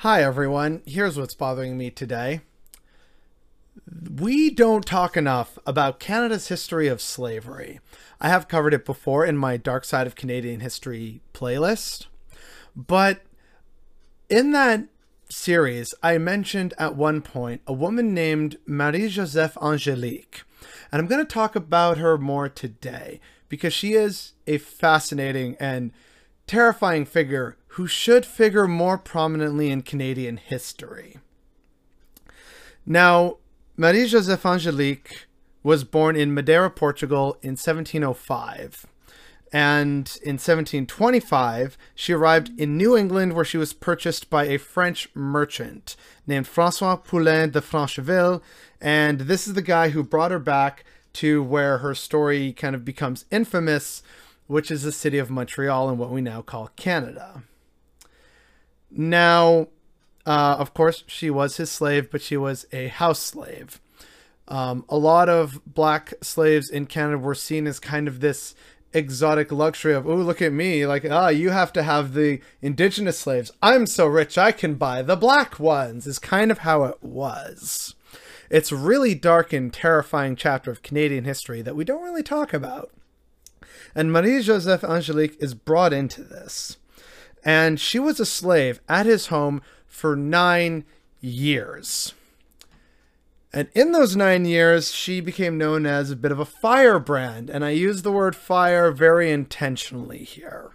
Hi, everyone. Here's what's bothering me today. We don't talk enough about Canada's history of slavery. I have covered it before in my Dark Side of Canadian History playlist, but in that series, I mentioned at one point a woman named Marie Joseph Angelique, and I'm going to talk about her more today because she is a fascinating and terrifying figure who should figure more prominently in Canadian history. Now, Marie Joseph Angelique was born in Madeira, Portugal in 1705. And in 1725, she arrived in New England where she was purchased by a French merchant named Francois Poulin de Francheville. And this is the guy who brought her back to where her story kind of becomes infamous, which is the city of Montreal in what we now call Canada. Now, uh, of course, she was his slave, but she was a house slave. Um, a lot of black slaves in Canada were seen as kind of this exotic luxury of, oh, look at me. Like, ah, you have to have the indigenous slaves. I'm so rich, I can buy the black ones, is kind of how it was. It's really dark and terrifying chapter of Canadian history that we don't really talk about. And Marie Joseph Angelique is brought into this and she was a slave at his home for nine years. And in those nine years, she became known as a bit of a firebrand, and I use the word fire very intentionally here.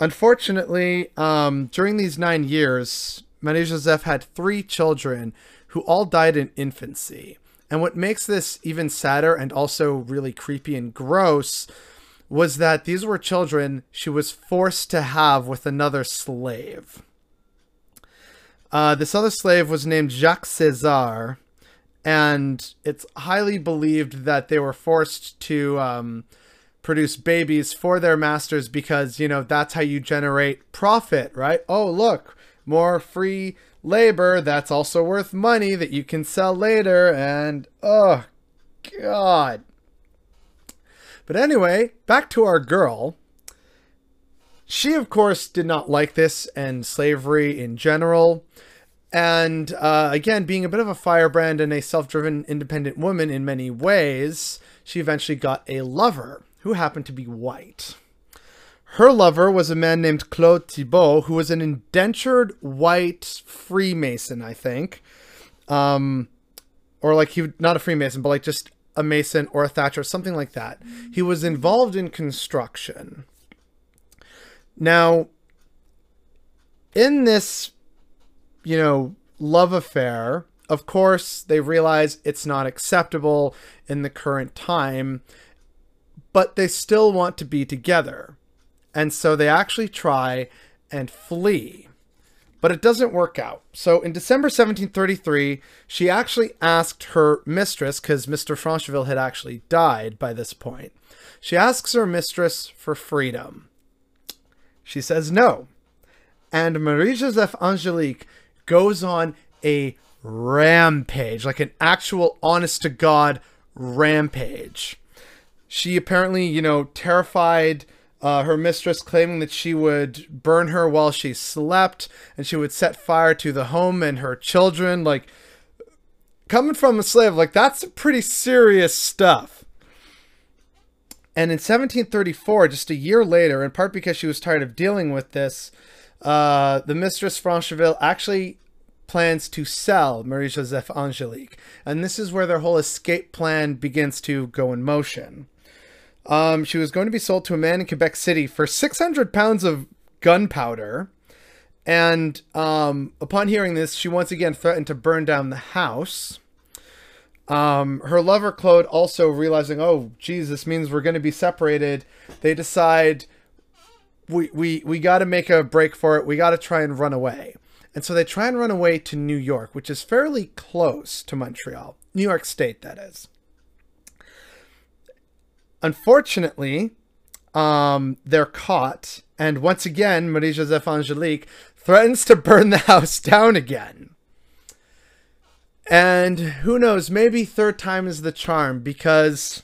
Unfortunately, um, during these nine years, Marie Joseph had three children who all died in infancy. And what makes this even sadder and also really creepy and gross was that these were children she was forced to have with another slave. Uh, this other slave was named Jacques César, and it's highly believed that they were forced to um, produce babies for their masters because, you know, that's how you generate profit, right? Oh, look, more free labor that's also worth money that you can sell later, and oh, God. But anyway, back to our girl. She, of course, did not like this and slavery in general. And uh, again, being a bit of a firebrand and a self driven, independent woman in many ways, she eventually got a lover who happened to be white. Her lover was a man named Claude Thibault, who was an indentured white Freemason, I think. Um, or like he, not a Freemason, but like just a mason or a thatcher, something like that. He was involved in construction. Now, in this, you know, love affair, of course, they realize it's not acceptable in the current time, but they still want to be together. And so they actually try and flee but it doesn't work out. So in December 1733, she actually asked her mistress, because Mr. Francheville had actually died by this point, she asks her mistress for freedom. She says no. And Marie Joseph Angelique goes on a rampage, like an actual honest to God rampage. She apparently, you know, terrified uh, her mistress claiming that she would burn her while she slept and she would set fire to the home and her children. Like, coming from a slave, like, that's pretty serious stuff. And in 1734, just a year later, in part because she was tired of dealing with this, uh, the mistress Francheville actually plans to sell Marie Joseph Angelique. And this is where their whole escape plan begins to go in motion. Um, she was going to be sold to a man in Quebec City for 600 pounds of gunpowder. And um, upon hearing this, she once again threatened to burn down the house. Um, her lover, Claude, also realizing, oh, geez, this means we're going to be separated. They decide we, we, we got to make a break for it. We got to try and run away. And so they try and run away to New York, which is fairly close to Montreal. New York State, that is. Unfortunately, um, they're caught, and once again, Marie Joseph Angelique threatens to burn the house down again. And who knows, maybe third time is the charm because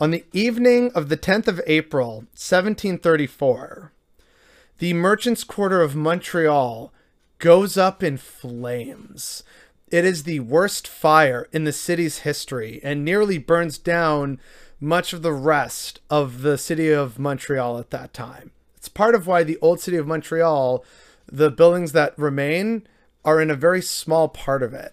on the evening of the 10th of April, 1734, the Merchants' Quarter of Montreal goes up in flames. It is the worst fire in the city's history and nearly burns down much of the rest of the city of Montreal at that time. It's part of why the old city of Montreal, the buildings that remain, are in a very small part of it.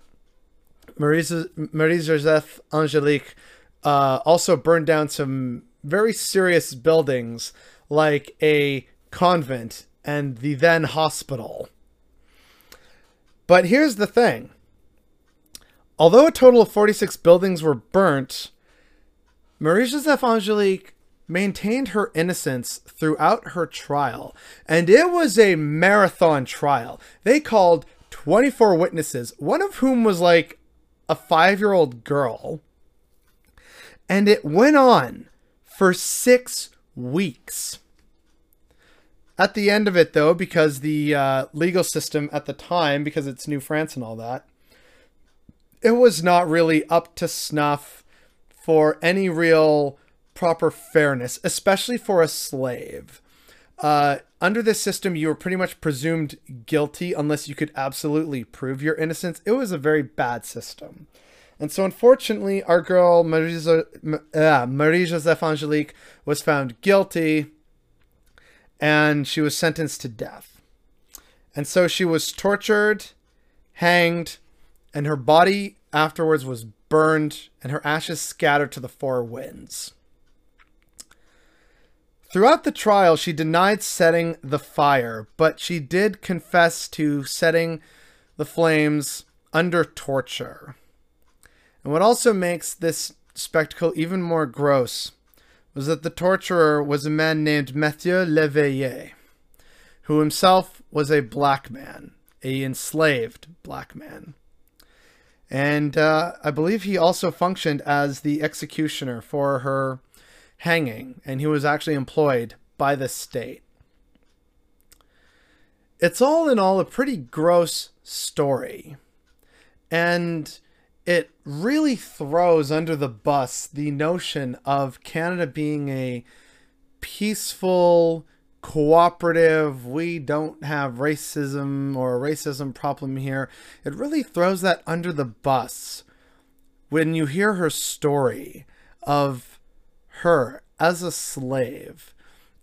Marie, Marie Joseph Angelique uh, also burned down some very serious buildings like a convent and the then hospital. But here's the thing. Although a total of 46 buildings were burnt, Marie Joseph Angelique maintained her innocence throughout her trial, and it was a marathon trial. They called 24 witnesses, one of whom was like a five year old girl. And it went on for six weeks. At the end of it, though, because the uh, legal system at the time, because it's New France and all that, it was not really up to snuff for any real proper fairness, especially for a slave. Uh, under this system, you were pretty much presumed guilty unless you could absolutely prove your innocence. It was a very bad system. And so, unfortunately, our girl Marie, uh, Marie Joseph Angelique was found guilty and she was sentenced to death. And so she was tortured, hanged, and her body afterwards was burned and her ashes scattered to the four winds. Throughout the trial, she denied setting the fire, but she did confess to setting the flames under torture. And what also makes this spectacle even more gross was that the torturer was a man named Mathieu Leveillé, who himself was a black man, a enslaved black man. And uh, I believe he also functioned as the executioner for her hanging, and he was actually employed by the state. It's all in all a pretty gross story. And it really throws under the bus the notion of Canada being a peaceful, cooperative, we don't have racism or a racism problem here. It really throws that under the bus when you hear her story of her as a slave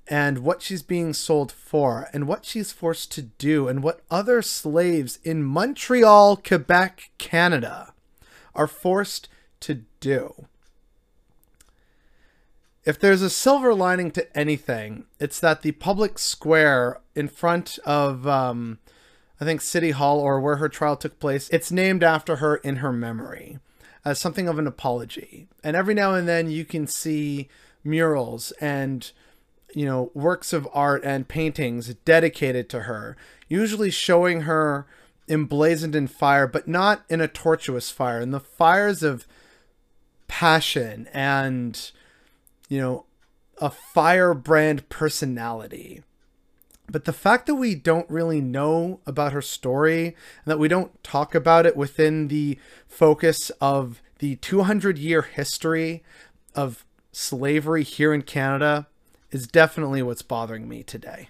and what she's being sold for and what she's forced to do and what other slaves in Montreal, Quebec, Canada are forced to do. If there's a silver lining to anything, it's that the public square in front of, um, I think, City Hall or where her trial took place, it's named after her in her memory as something of an apology. And every now and then you can see murals and you know works of art and paintings dedicated to her, usually showing her emblazoned in fire, but not in a tortuous fire, in the fires of passion and you know a firebrand personality. But the fact that we don't really know about her story and that we don't talk about it within the focus of the 200 year history of slavery here in Canada is definitely what's bothering me today.